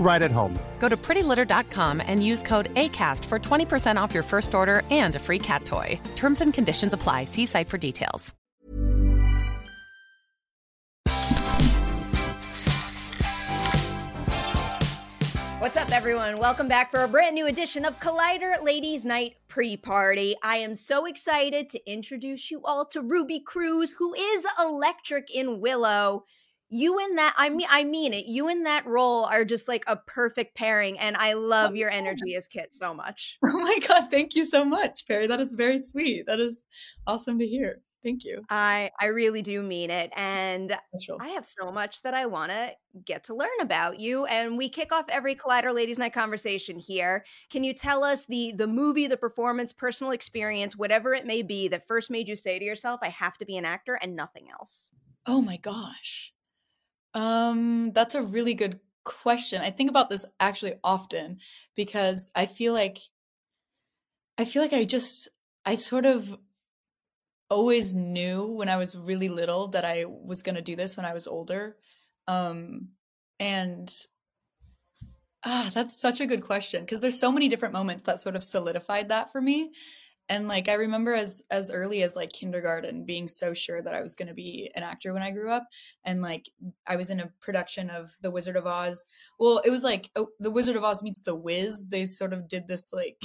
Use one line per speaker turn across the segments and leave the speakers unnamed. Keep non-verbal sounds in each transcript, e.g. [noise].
right at home.
Go to prettylitter.com and use code ACAST for 20% off your first order and a free cat toy. Terms and conditions apply. See site for details.
What's up, everyone? Welcome back for a brand new edition of Collider Ladies Night Pre Party. I am so excited to introduce you all to Ruby Cruz, who is electric in Willow. You in that, I mean, I mean it. You in that role are just like a perfect pairing, and I oh love your energy as Kit so much.
Oh my god, thank you so much, Perri. That is very sweet. That is awesome to hear. Thank you.
I I really do mean it, and I have so much that I want to get to learn about you. And we kick off every Collider Ladies Night conversation here. Can you tell us the the movie, the performance, personal experience, whatever it may be, that first made you say to yourself, "I have to be an actor and nothing else"?
Oh my gosh, um, that's a really good question. I think about this actually often because I feel like I feel like I just I sort of always knew when I was really little that I was going to do this when I was older. Um, and ah, that's such a good question because there's so many different moments that sort of solidified that for me. And like I remember as as early as like kindergarten being so sure that I was going to be an actor when I grew up and like I was in a production of The Wizard of Oz. Well, it was like oh, The Wizard of Oz meets The Wiz. They sort of did this like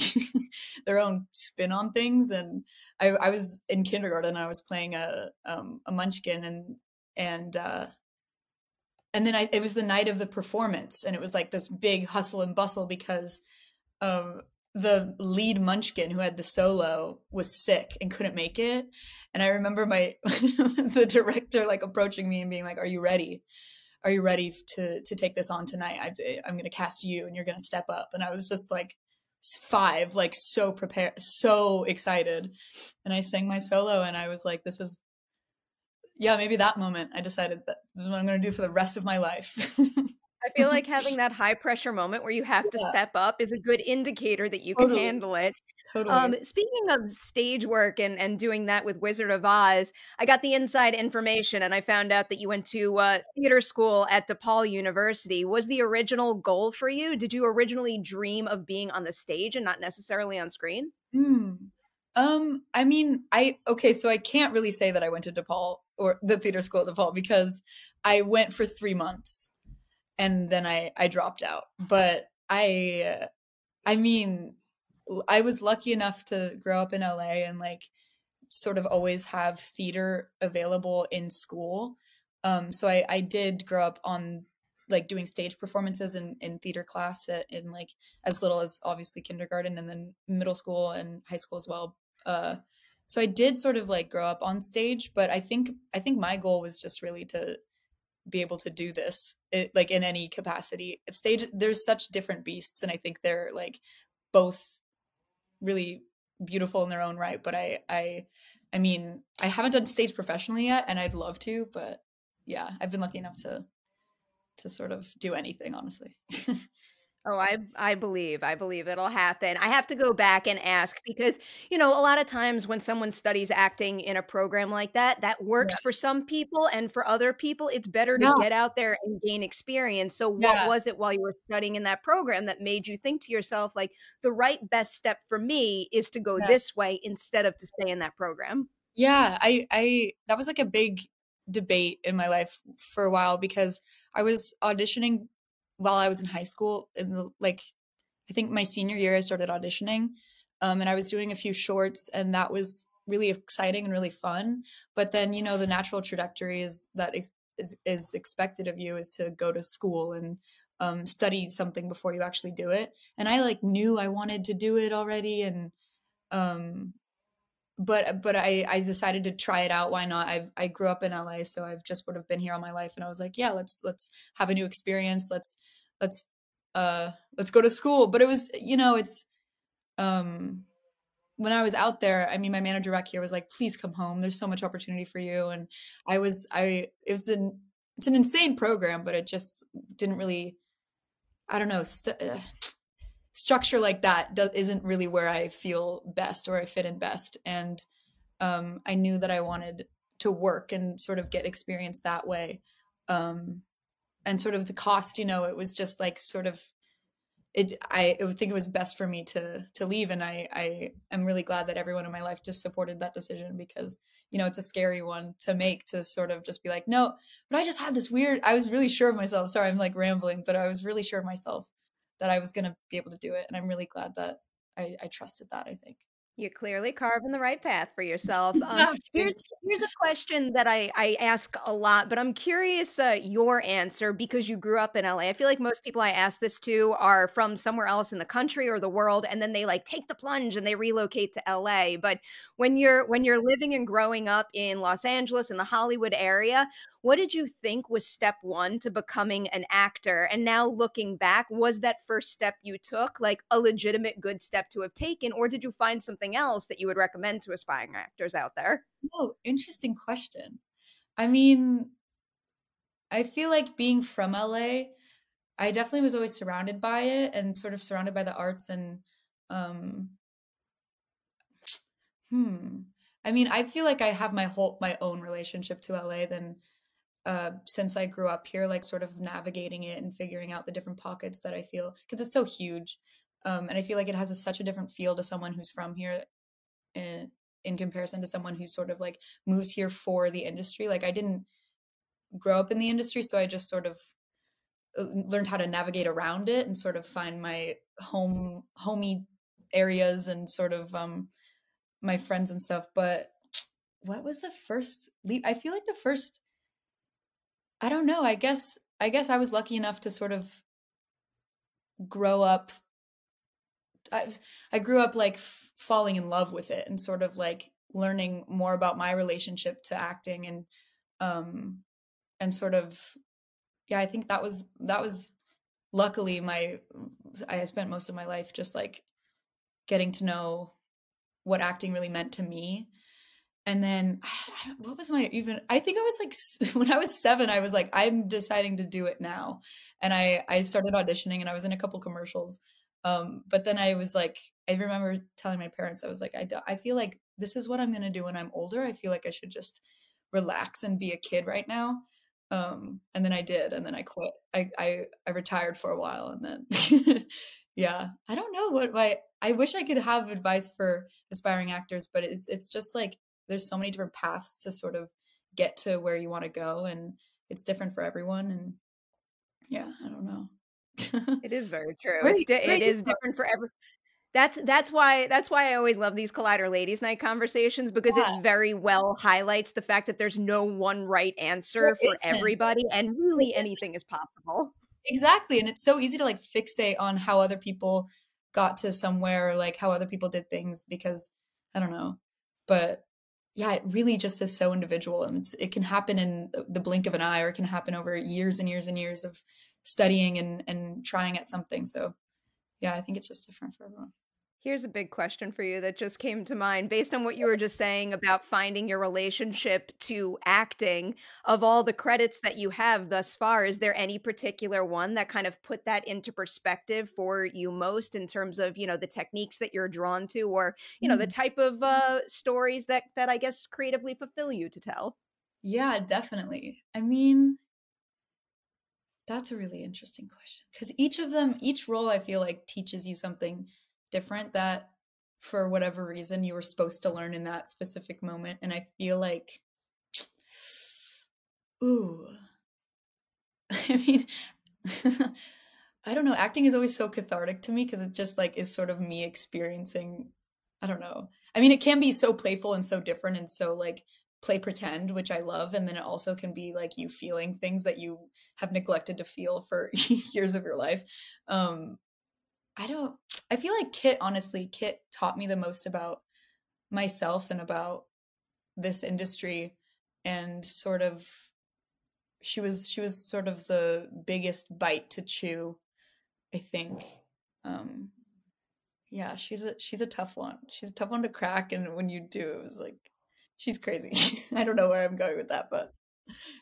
[laughs] their own spin on things and I, I was in kindergarten and I was playing a um, a munchkin and and uh, and then I, it was the night of the performance and it was like this big hustle and bustle because um, the lead munchkin who had the solo was sick and couldn't make it and I remember my [laughs] the director like approaching me and being like, "Are you ready?" Are you ready to to take this on tonight? I, I'm going to cast you, and you're going to step up. And I was just like, five, like so prepared, so excited. And I sang my solo and I was like, this is, yeah, maybe that moment I decided that this is what I'm going to do for the rest of my life. [laughs]
I feel like having [laughs] that high pressure moment where you have to yeah. step up is a good indicator that you can totally. handle it.
Totally.
Um, speaking of stage work and, and doing that with Wizard of Oz, I got the inside information and I found out that you went to uh, theater school at DePaul University. Was the original goal for you? Did you originally dream of being on the stage and not necessarily on screen?
Hmm. Um, I mean, I okay, so I can't really say that I went to DePaul or the theater school at DePaul because I went for three months and then I I dropped out. But I, uh, I mean, I was lucky enough to grow up in LA and like sort of always have theater available in school. Um, so I, I did grow up on like doing stage performances in, in theater class at, in like as little as obviously kindergarten and then middle school and high school as well. Uh, so I did sort of like grow up on stage, but I think I think my goal was just really to be able to do this it, like in any capacity. Stage there's such different beasts, and I think they're like both really beautiful in their own right but i i i mean i haven't done stage professionally yet and i'd love to but yeah i've been lucky enough to to sort of do anything honestly [laughs]
Oh, I I believe. I believe it'll happen. I have to go back and ask because, you know, a lot of times when someone studies acting in a program like that, that works
Yeah.
for some people and for other people it's better to
Yeah.
get out there and gain experience. So what
Yeah.
was it while you were studying in that program that made you think to yourself like the right best step for me is to go this way instead of to stay in that program?
Yeah, I I that was like a big debate in my life for a while because I was auditioning while I was in high school in the like I think my senior year I started auditioning um and I was doing a few shorts and that was really exciting and really fun but then you know the natural trajectory is that is is, is expected of you is to go to school and um study something before you actually do it and I like knew I wanted to do it already and um but but I I decided to try it out. Why not? I I grew up in LA, so I've just sort of been here all my life, and I was like, yeah, let's let's have a new experience. Let's let's uh let's go to school. But it was you know it's um when I was out there, I mean, my manager back here was like, please come home. There's so much opportunity for you. And I was I it was an it's an insane program, but it just didn't really I don't know. St- structure like that do- isn't really where I feel best or I fit in best. And um, I knew that I wanted to work and sort of get experience that way. Um, and sort of the cost, you know, it was just like sort of it. I, I think it was best for me to to leave, and I I am really glad that everyone in my life just supported that decision because you know it's a scary one to make to sort of just be like no, but I just had this weird. I was really sure of myself. Sorry, I'm like rambling, but I was really sure of myself that I was going to be able to do it. And I'm really glad that I, I trusted that, I think.
You're clearly carving the right path for yourself. [laughs] Um, here's here's a question that I I ask a lot, but I'm curious uh, your answer because you grew up in LA. I feel like most people I ask this to are from somewhere else in the country or the world, and then they like take the plunge and they relocate to LA. But when you're when you're living and growing up in Los Angeles in the Hollywood area, what did you think was step one to becoming an actor? And now looking back, was that first step you took like a legitimate good step to have taken, or did you find something else that you would recommend to aspiring actors out there?
Oh, interesting question. I mean, I feel like being from LA, I definitely was always surrounded by it and sort of surrounded by the arts and um hmm. I mean, I feel like I have my whole my own relationship to LA than uh since I grew up here like sort of navigating it and figuring out the different pockets that I feel because it's so huge. Um and I feel like it has a, such a different feel to someone who's from here in in comparison to someone who sort of like moves here for the industry. Like I didn't grow up in the industry, so I just sort of uh, learned how to navigate around it and sort of find my home homey areas and sort of um my friends and stuff. But what was the first leap? I feel like the first I don't know. I guess I guess I was lucky enough to sort of grow up I, I grew up like f- falling in love with it and sort of like learning more about my relationship to acting and um and sort of yeah i think that was that was luckily my i spent most of my life just like getting to know what acting really meant to me and then [sighs] what was my even i think i was like [laughs] when i was seven i was like i'm deciding to do it now and i i started auditioning and i was in a couple commercials um, but then I was like, I remember telling my parents, I was like, I, do- I feel like this is what I'm going to do when I'm older. I feel like I should just relax and be a kid right now. Um, and then I did, and then I quit. I, I, I retired for a while and then, [laughs] yeah, I don't know what my, I wish I could have advice for aspiring actors, but it's, it's just like, there's so many different paths to sort of get to where you want to go. And it's different for everyone. And yeah, I don't know. [laughs]
It is very true. It's di- it is
different.
different for every. That's that's why that's why I always love these Collider Ladies Night conversations because
Yeah.
it very well highlights the fact that there's no one right answer
There
for
isn't.
everybody, and really anything is possible.
Exactly. And it's so easy to like fixate on how other people got to somewhere, like how other people did things because I don't know. But yeah, it really just is so individual and it can happen in the blink of an eye or it can happen over years and years and years of studying and, and trying at something. So yeah, I think it's just different for everyone.
Here's a big question for you that just came to mind based on what you were just saying about finding your relationship to acting. Of all the credits that you have thus far, is there any particular one that kind of put that into perspective for you most in terms of, you know, the techniques that you're drawn to or, you know, mm. the type of uh, stories that that I guess creatively fulfill you to tell?
Yeah, definitely. I mean, that's a really interesting question because each of them, each role I feel like teaches you something different that for whatever reason you were supposed to learn in that specific moment. And I feel like, [sighs] ooh, [laughs] I mean, [laughs] I don't know. Acting is always so cathartic to me because it just like is sort of me experiencing. I don't know. I mean, it can be so playful and so different and so like play pretend, which I love. And then it also can be like you feeling things that you have neglected to feel for [laughs] years of your life. Um, I don't, I feel like Kit, honestly, Kit taught me the most about myself and about this industry and sort of she was she was sort of the biggest bite to chew i think. Um yeah she's a she's a tough one. She's a tough one to crack and when you do it was like she's crazy. [laughs] I don't know where i'm going with that but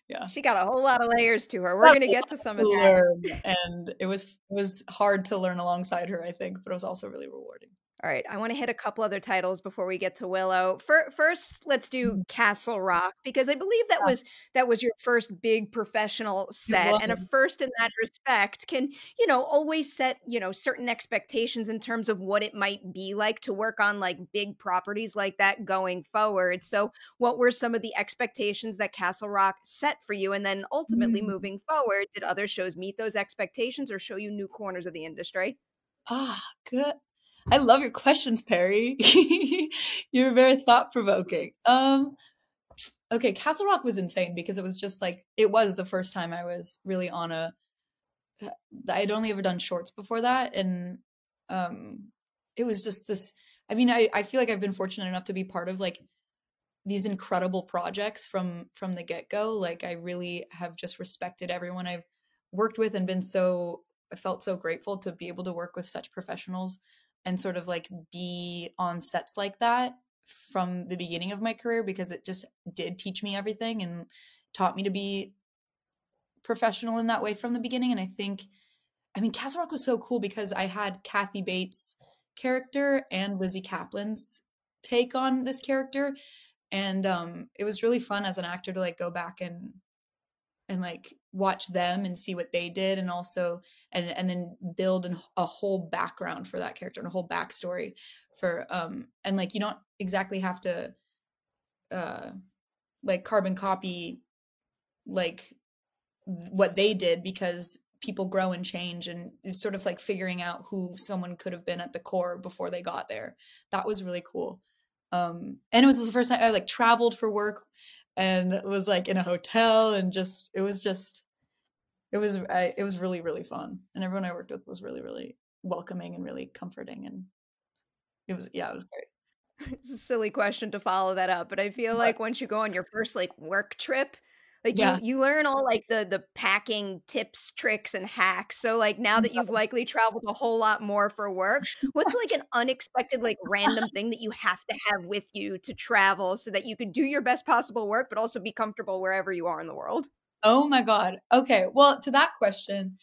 yeah.
She got a whole lot of layers to her. We're going to get to some of that.
And it was it was hard to learn alongside her i think but it was also really rewarding
all right, I want to hit a couple other titles before we get to Willow. first, let's do mm-hmm. Castle Rock because I believe that was that was your first big professional set, and a first in that respect can you know always set you know certain expectations in terms of what it might be like to work on like big properties like that going forward. So, what were some of the expectations that Castle Rock set for you, and then ultimately mm. moving forward, did other shows meet those expectations or show you new corners of the industry?
Ah, good. I love your questions, Perri. [laughs] You're very thought provoking. Um, okay, Castle Rock was insane because it was just like it was the first time I was really on a. I'd only ever done shorts before that, and um, it was just this. I mean, I I feel like I've been fortunate enough to be part of like these incredible projects from from the get go. Like I really have just respected everyone I've worked with and been so I felt so grateful to be able to work with such professionals and sort of like be on sets like that from the beginning of my career because it just did teach me everything and taught me to be professional in that way from the beginning. And I think, I mean, Castle Rock was so cool because I had Kathy Bates' character and Lizzy Caplan's take on this character. And um, it was really fun as an actor to like go back and and like watch them and see what they did and also and and then build an, a whole background for that character and a whole backstory for um and like you don't exactly have to uh like carbon copy like what they did because people grow and change and it's sort of like figuring out who someone could have been at the core before they got there. That was really cool. Um and it was the first time i like traveled for work and was like in a hotel and just it was just it was I, it was really really fun. And everyone i worked with was really really welcoming and really comforting and it was yeah it was great.
It's [laughs] a silly question to follow that up but i feel like once you go on your first like work trip like yeah. you, you learn all like the the packing tips, tricks, and hacks. So like now that you've likely traveled a whole lot more for work, what's like an unexpected, like random thing that you have to have with you to travel so that you can do your best possible work, but also be comfortable wherever you are in the world?
Oh my God. Okay. Well, to that question,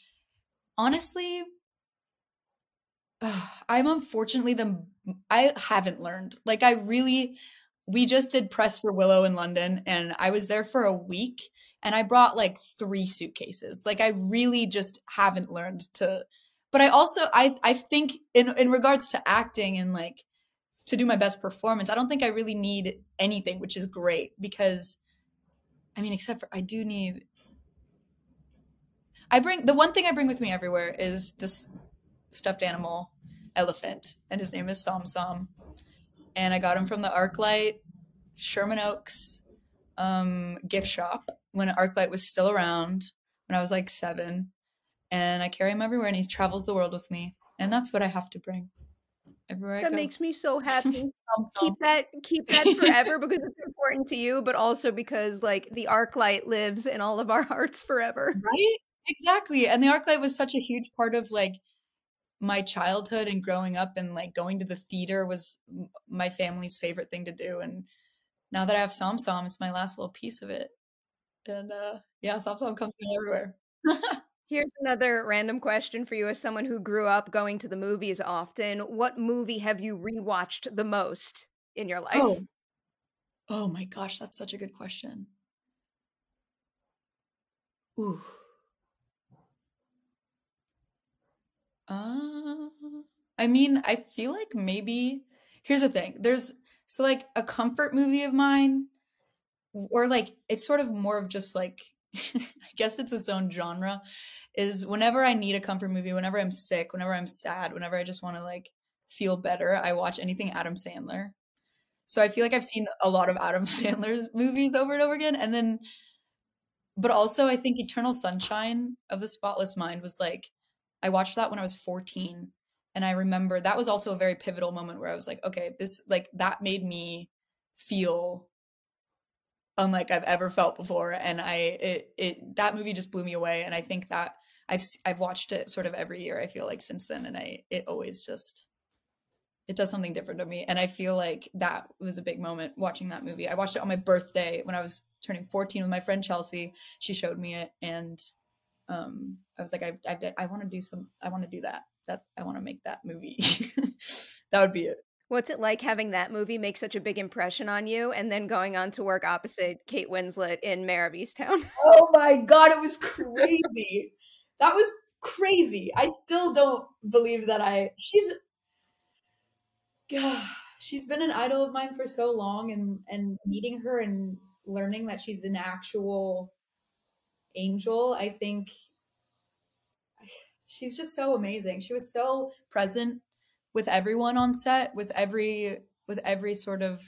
honestly, [sighs] I'm unfortunately the I haven't learned. Like I really we just did press for Willow in London and I was there for a week and I brought like three suitcases. Like I really just haven't learned to but I also I I think in in regards to acting and like to do my best performance, I don't think I really need anything, which is great because I mean except for I do need I bring the one thing I bring with me everywhere is this stuffed animal elephant and his name is Som Som and I got them from the ArcLight Sherman Oaks um, gift shop when ArcLight was still around when I was like seven. And I carry him everywhere and he travels the world with me. And that's what I have to bring. Everywhere
that makes me so [laughs] happy. keep that keep that [laughs] forever because it's important to you, but also because like the ArcLight lives in all of our hearts forever.
Right? Exactly. And the ArcLight was such a huge part of like my childhood and growing up and like going to the theater was my family's favorite thing to do and now that I have Som Som, it's my last little piece of it. And uh yeah, Som Som comes from everywhere. [laughs]
Here's another random question for you as someone who grew up going to the movies often. What movie have you rewatched the most in your life?
Oh. Oh my gosh, that's such a good question. Ooh. Uh, I mean, I feel like maybe here's the thing. There's so like a comfort movie of mine or like it's sort of more of just like [laughs] I guess it's its own genre is whenever I need a comfort movie, whenever I'm sick, whenever I'm sad, whenever I just want to like feel better, I watch anything Adam Sandler. So I feel like I've seen a lot of Adam [laughs] Sandler's movies over and over again. And then, but also I think Eternal Sunshine of the Spotless Mind was like, I watched that when I was 14. And I remember that was also a very pivotal moment where I was like, okay, this, like, that made me feel unlike I've ever felt before. And I, it, it, that movie just blew me away. And I think that I've, I've watched it sort of every year, I feel like since then. And I, it always just, it does something different to me. And I feel like that was a big moment watching that movie. I watched it on my birthday when I was turning 14 with my friend Chelsea. She showed me it. And, um, I was like, I, I, I want to do some, I want to do that. That's, I want to make that movie. [laughs] that would be it.
What's it like having that movie make such a big impression on you and then going on to work opposite Kate Winslet in Mare of Easttown? [laughs]
Oh my God, it was crazy. that was crazy. I still don't believe that I, she's, God, she's been an idol of mine for so long and, and meeting her and learning that she's an actual angel, I think [sighs] she's just so amazing. She was so present with everyone on set with every with every sort of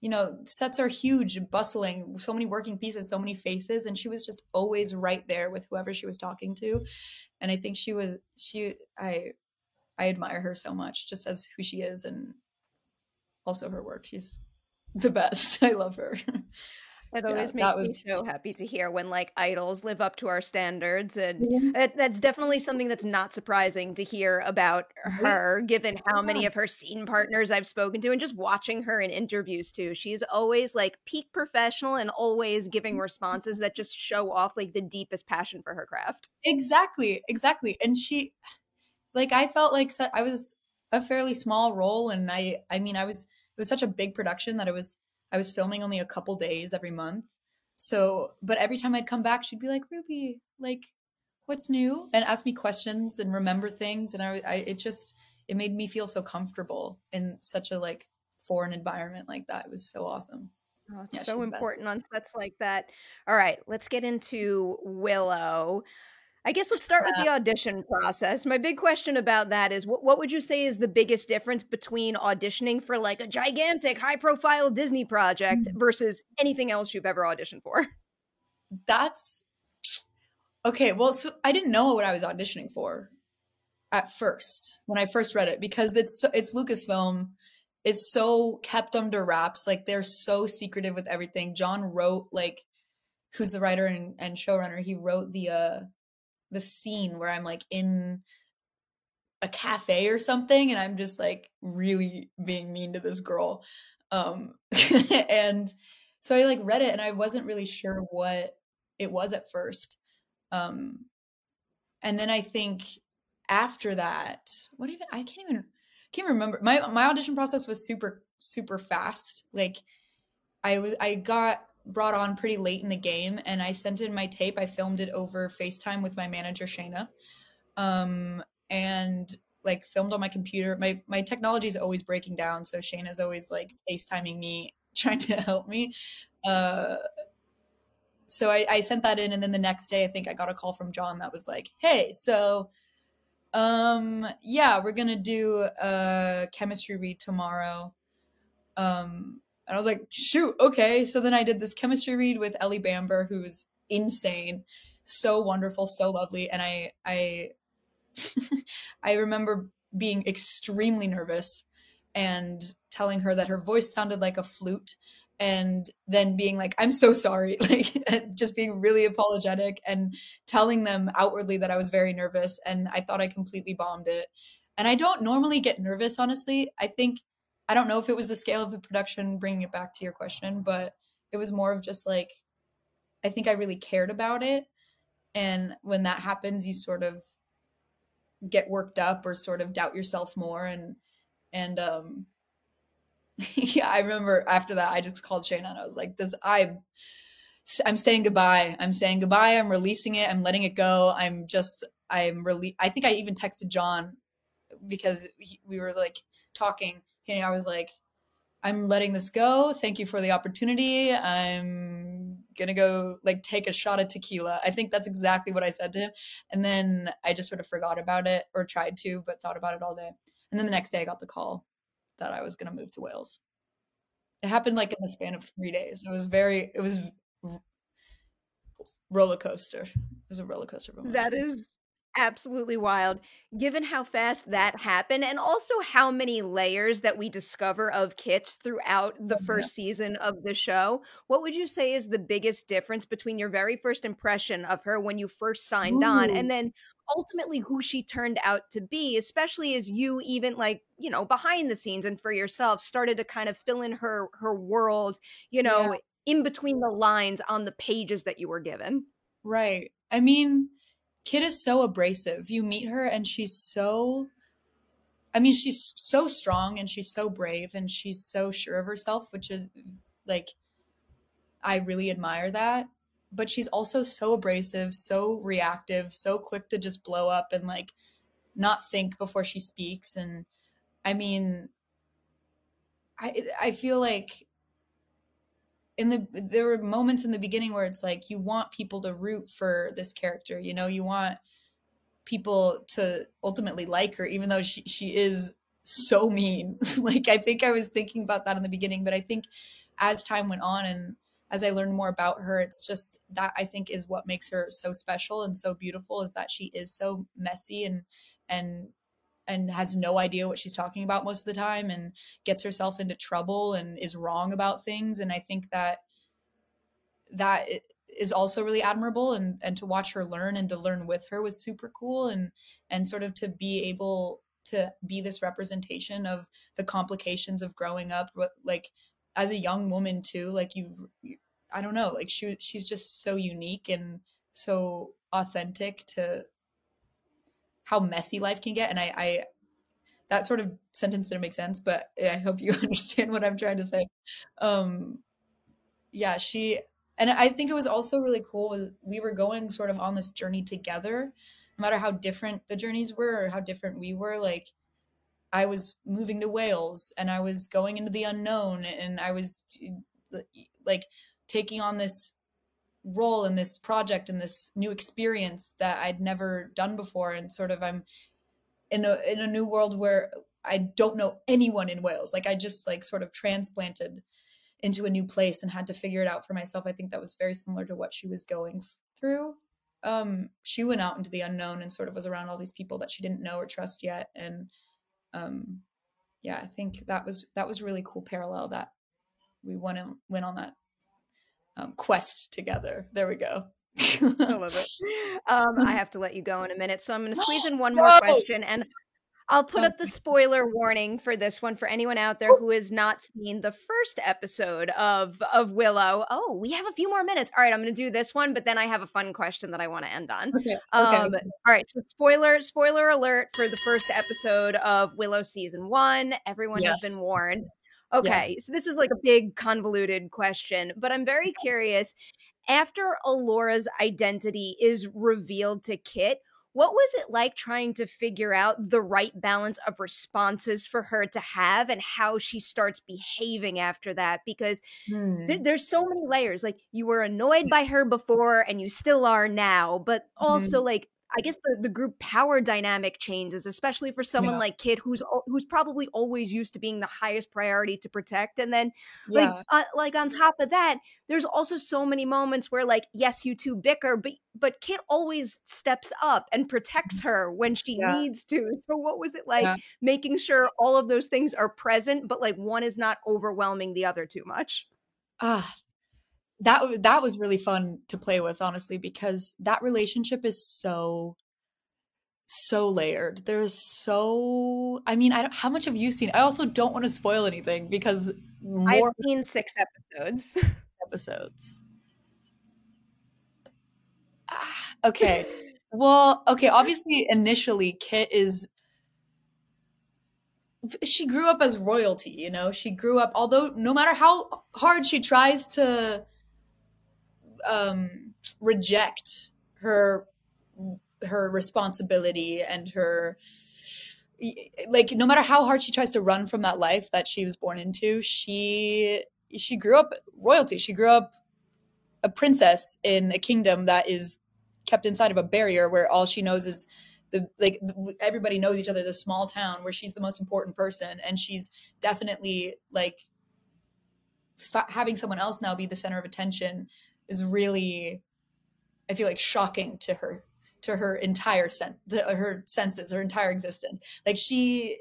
you know sets are huge bustling so many working pieces so many faces and she was just always right there with whoever she was talking to. And i think she was she i i admire her so much just as who she is and also her work. She's the best. [laughs] I love her [laughs]
It always yeah, makes was... me so happy to hear when like idols live up to our standards, and it, that's definitely something that's not surprising to hear about her, given how many of her scene partners I've spoken to, and just watching her in interviews too. She's always like peak professional and always giving responses that just show off like the deepest passion for her craft.
Exactly, exactly, and she, like, I felt like I was a fairly small role, and I, I mean, I was it was such a big production that it was I was filming only a couple days every month. So, but every time I'd come back, she'd be like, Ruby, like, what's new? And ask me questions and remember things. And I, I it just, it made me feel so comfortable in such a like foreign environment like that. It was so awesome.
Oh, it's yeah, so important on sets like that. All right, let's get into Willow. I guess let's start with the audition process. My big question about that is what, what would you say is the biggest difference between auditioning for like a gigantic high profile Disney project mm. versus anything else you've ever auditioned for?
That's okay. Well, so I didn't know what I was auditioning for at first when I first read it because it's it's Lucasfilm is so kept under wraps. Like they're so secretive with everything. John wrote like who's the writer and, and showrunner, he wrote the uh the scene where I'm like in a cafe or something and I'm just like really being mean to this girl. Um [laughs] and so I like read it and I wasn't really sure what it was at first. Um and then I think after that, what even I can't even can't remember. My my audition process was super super fast. Like I was I got brought on pretty late in the game and I sent in my tape. I filmed it over FaceTime with my manager Shayna. Um and like filmed on my computer. My my technology is always breaking down, so Shayna's always like FaceTiming me, [laughs] trying to help me. Uh so I, I sent that in and then the next day I think I got a call from John that was like, Hey, so um yeah, we're gonna do a chemistry read tomorrow. Um and I was like, shoot, okay. So then I did this chemistry read with Ellie Bamber, who's insane, so wonderful, so lovely. And I I [laughs] I remember being extremely nervous and telling her that her voice sounded like a flute and then being like i'm so sorry [laughs] like just being really apologetic and telling them outwardly that i was very nervous and i thought i completely bombed it And I don't normally get nervous, honestly. I think, I don't know if it was the scale of the production, bringing it back to your question, but it was more of just like, I think I really cared about it. And when that happens, you sort of get worked up or sort of doubt yourself more. And, and, um, [laughs] yeah, I remember after that, I just called Shayna and I was like, this, I, I'm saying goodbye. I'm saying goodbye. I'm releasing it. I'm letting it go. I'm just, I'm really, I think I even texted John because he, we were like talking and I was like, I'm letting this go. Thank you for the opportunity. I'm gonna go like take a shot of tequila. I think that's exactly what I said to him. And then I just sort of forgot about it or tried to, but thought about it all day. And then the next day I got the call that I was gonna move to Wales. It happened like in the span of three days. It was very it was roller coaster. It was a roller coaster. Moment.
That is absolutely wild given how fast that happened and also how many layers that we discover of kits throughout the oh, first yeah. season of the show what would you say is the biggest difference between your very first impression of her when you first signed Ooh. on and then ultimately who she turned out to be especially as you even like you know behind the scenes and for yourself started to kind of fill in her her world you know yeah. in between the lines on the pages that you were given
right i mean Kit is so abrasive. You meet her and she's so I mean, she's so strong and she's so brave and she's so sure of herself, which is like I really admire that. But she's also so abrasive, so reactive, so quick to just blow up and like not think before she speaks and I mean I I feel like in the there were moments in the beginning where it's like you want people to root for this character you know you want people to ultimately like her even though she she is so mean. [laughs] Like i think i was thinking about that in the beginning but i think as time went on and as i learned more about her it's just that i think is what makes her so special and so beautiful is that she is so messy and and and has no idea what she's talking about most of the time and gets herself into trouble and is wrong about things. And i think that that is also really admirable. And and to watch her learn and to learn with her was super cool. And and sort of to be able to be this representation of the complications of growing up like as a young woman too like you, you i don't know like she she's just so unique and so authentic to how messy life can get. And I, I that sort of sentence didn't make sense but [laughs] i hope you [laughs] understand what i'm trying to say. Um yeah she and i think it was also really cool was we were going sort of on this journey together. No matter how different the journeys were or how different we were like i was moving to wales and i was going into the unknown and i was like taking on this role in this project and this new experience that I'd never done before. And sort of I'm in a in a new world where I don't know anyone in Wales. Like I just like sort of transplanted into a new place and had to figure it out for myself. I think that was very similar to what she was going through. Um she went out into the unknown and sort of was around all these people that she didn't know or trust yet. And um yeah I think that was that was really cool parallel that we went went on that um, quest together. There we go.
I love it. [laughs] Um, I have to let you go in a minute, so I'm going to squeeze in [gasps] one more question, and I'll put up the spoiler warning for this one for anyone out there who has not seen the first episode of of Willow. Oh, we have a few more minutes. All right, I'm going to do this one, but then I have a fun question that I want to end on. Okay. Um, okay. All right, so spoiler spoiler alert for the first episode of Willow season one. Everyone yes. has been warned. Okay, yes. so this is like a big convoluted question, but I'm very curious. After Elora's identity is revealed to Kit, what was it like trying to figure out the right balance of responses for her to have and how she starts behaving after that because hmm. th- there's so many layers like you were annoyed by her before and you still are now but also hmm. like I guess the, the group power dynamic changes, especially for someone yeah. like Kit, who's who's probably always used to being the highest priority to protect. And then, yeah. like, uh, like on top of that, there's also so many moments where, like, yes, you two bicker, but but Kit always steps up and protects mm-hmm. her when she yeah. needs to. So, what was it like making sure all of those things are present, but like one is not overwhelming the other too much?
Ah, that that was really fun to play with honestly because that relationship is so so layered. There's so I mean, I don't how much have you seen? I also don't want to spoil anything because more
I've seen 6 episodes.
episodes. Ah, okay. well, okay, obviously initially Kit is she grew up as royalty, you know. She grew up although no matter how hard she tries to um reject her her responsibility and her like no matter how hard she tries to run from that life that she was born into she she grew up royalty. She grew up a princess in a kingdom that is kept inside of a barrier where all she knows is the like everybody knows each other the small town where she's the most important person and she's definitely like f- having someone else now be the center of attention is really i feel like shocking to her to her entire sense her senses her entire existence. Like she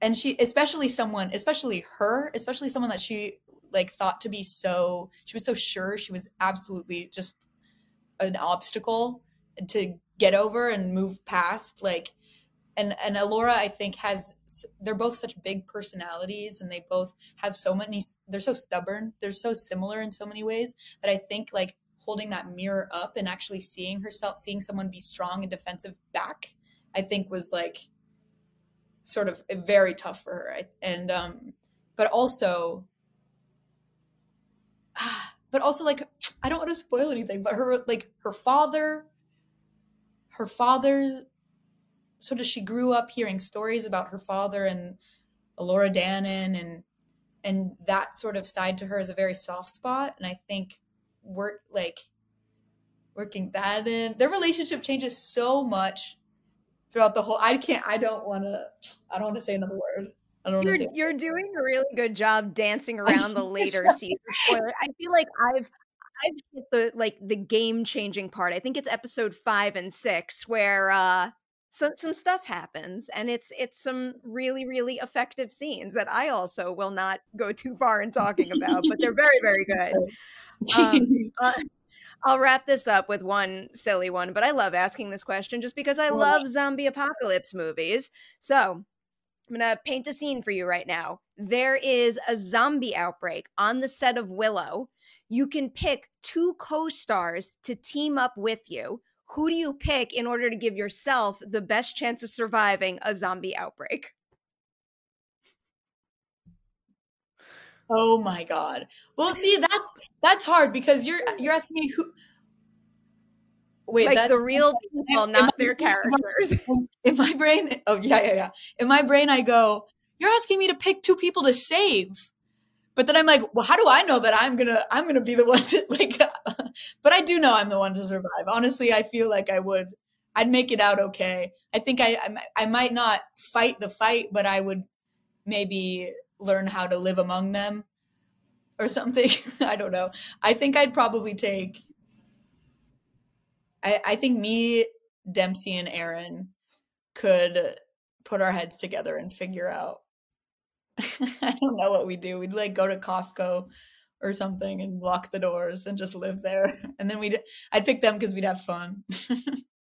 and she especially someone especially her especially someone that she like thought to be so she was so sure she was absolutely just an obstacle to get over and move past like and and Elora I think has they're both such big personalities and they both have so many they're so stubborn. They're so similar in so many ways that I think like holding that mirror up and actually seeing herself seeing someone be strong and defensive back I think was like sort of very tough for her. And um but also [sighs] but also like I don't want to spoil anything but her like her father her father's sort of she grew up hearing stories about her father and Elora Danan and and that sort of side to her is a very soft spot and I think work like working that in their relationship changes so much throughout the whole I can't I don't want to I don't want to say another word I don't
want
to
you're, you're doing a really good job dancing [laughs] around the [laughs] later season spoiler. I feel like I've I've hit the like the game changing part. I think it's episode five and six where uh some some stuff happens and it's it's some really really effective scenes that I also will not go too far in talking about, but they're very very good. Um, [laughs] uh, I'll wrap this up with one silly one, but I love asking this question just because I love zombie apocalypse movies. So I'm going to paint a scene for you right now. There is a zombie outbreak on the set of Willow you can pick two co stars to team up with you. Who do you pick in order to give yourself the best chance of surviving a zombie outbreak?
Oh my god. Well, see, [laughs] that's that's hard because you're you're asking me who.
Wait, like that's the real people, not their characters. [laughs]
In my brain, oh yeah, yeah, yeah. In my brain, I go, "You're asking me to pick two people to save." But then I'm like, well, how do I know that I'm gonna I'm gonna be the one to [laughs] like? [laughs] but I do know I'm the one to survive. Honestly, I feel like I would. I'd make it out okay. I think I, I I might not fight the fight, but I would maybe learn how to live among them or something. [laughs] I don't know. I think I'd probably take. I I think me, Dempsey, and Erin could put our heads together and figure out [laughs] I don't know what we do. We'd like go to Costco or something and lock the doors and just live there. [laughs] And then we'd I'd pick them because we'd have fun.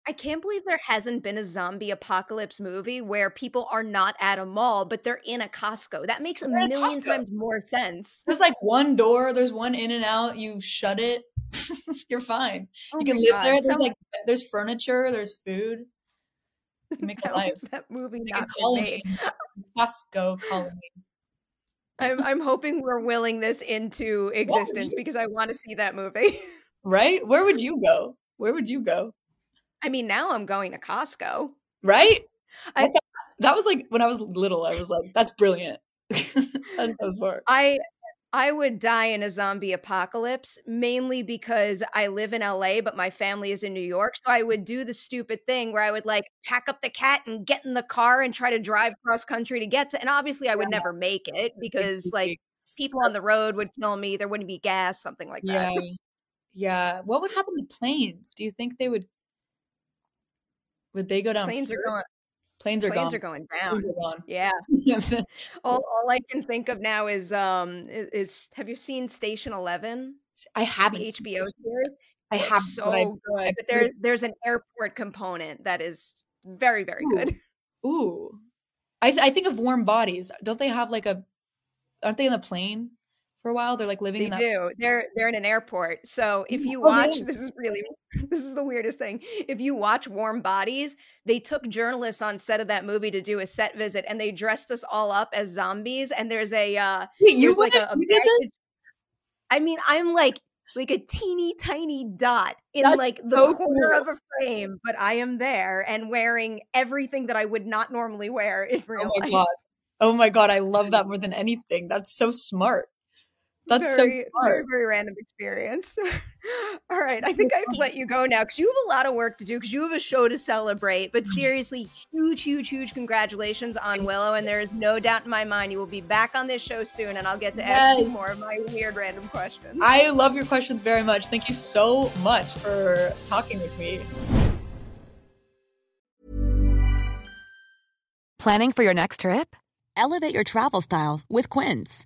I can't believe there hasn't been a zombie apocalypse movie where people are not at a mall, but they're in a Costco. That makes a they're million times more sense.
There's like one door, there's one in and out, you shut it, [laughs] you're fine. Oh you can live God. there. There's Some... like there's furniture, there's food.
Make a [laughs] life. That movie Make not colony.
Costco colony.
I'm I'm hoping we're willing this into [laughs] existence because I want to see that movie. [laughs]
Right? Where would you go? Where would you go?
I mean, now I'm going to Costco.
Right? I that was like when I was little. I was like, "That's brilliant." that's so smart.
I I would die in a zombie apocalypse mainly because I live in LA, but my family is in New York. So I would do the stupid thing where I would like pack up the cat and get in the car and try to drive cross country to get to. And obviously, I would yeah. never make it because like people on the road would kill me. There wouldn't be gas, something like that.
Yeah. Yeah. What would happen to planes? Do you think they would? Would they go down?
Planes are going.
Planes are
Planes
gone.
are going down. Are gone. Yeah. [laughs] all, all I can think of now is um is, have you seen Station Eleven?
I haven't.
The HBO series.
I have
so good. But there's there's an airport component that is very very
Ooh.
good.
Ooh, I I think of warm bodies. Don't they have like a? Aren't they in a plane for a while? They're like living
They
in that.
do. They're they're in an airport. So if you
Oh,
watch, this is really [laughs] this is the weirdest thing. If you watch Warm Bodies, they took journalists on set of that movie to do a set visit, and they dressed us all up as zombies. And there's a uh,
Wait, you
there's like a, a
you
bag- I mean, I'm like like a teeny tiny dot in
That's
like the
so
corner
cool.
of a frame, but I am there and wearing everything that I would not normally wear in real
Oh my
life.
god! Oh my god! I love [laughs] that more than anything. That's so smart. That's
very,
so smart.
Very, very random experience. [laughs] All right. I think I have to let you go now because you have a lot of work to do because you have a show to celebrate. But mm-hmm. seriously, huge, huge, huge congratulations on Willow. And there is no doubt in my mind you will be back on this show soon and I'll get to ask you more of my weird random questions.
I love your questions very much. Thank you so much for talking with me.
Planning for your next trip? Elevate your travel style with Quince.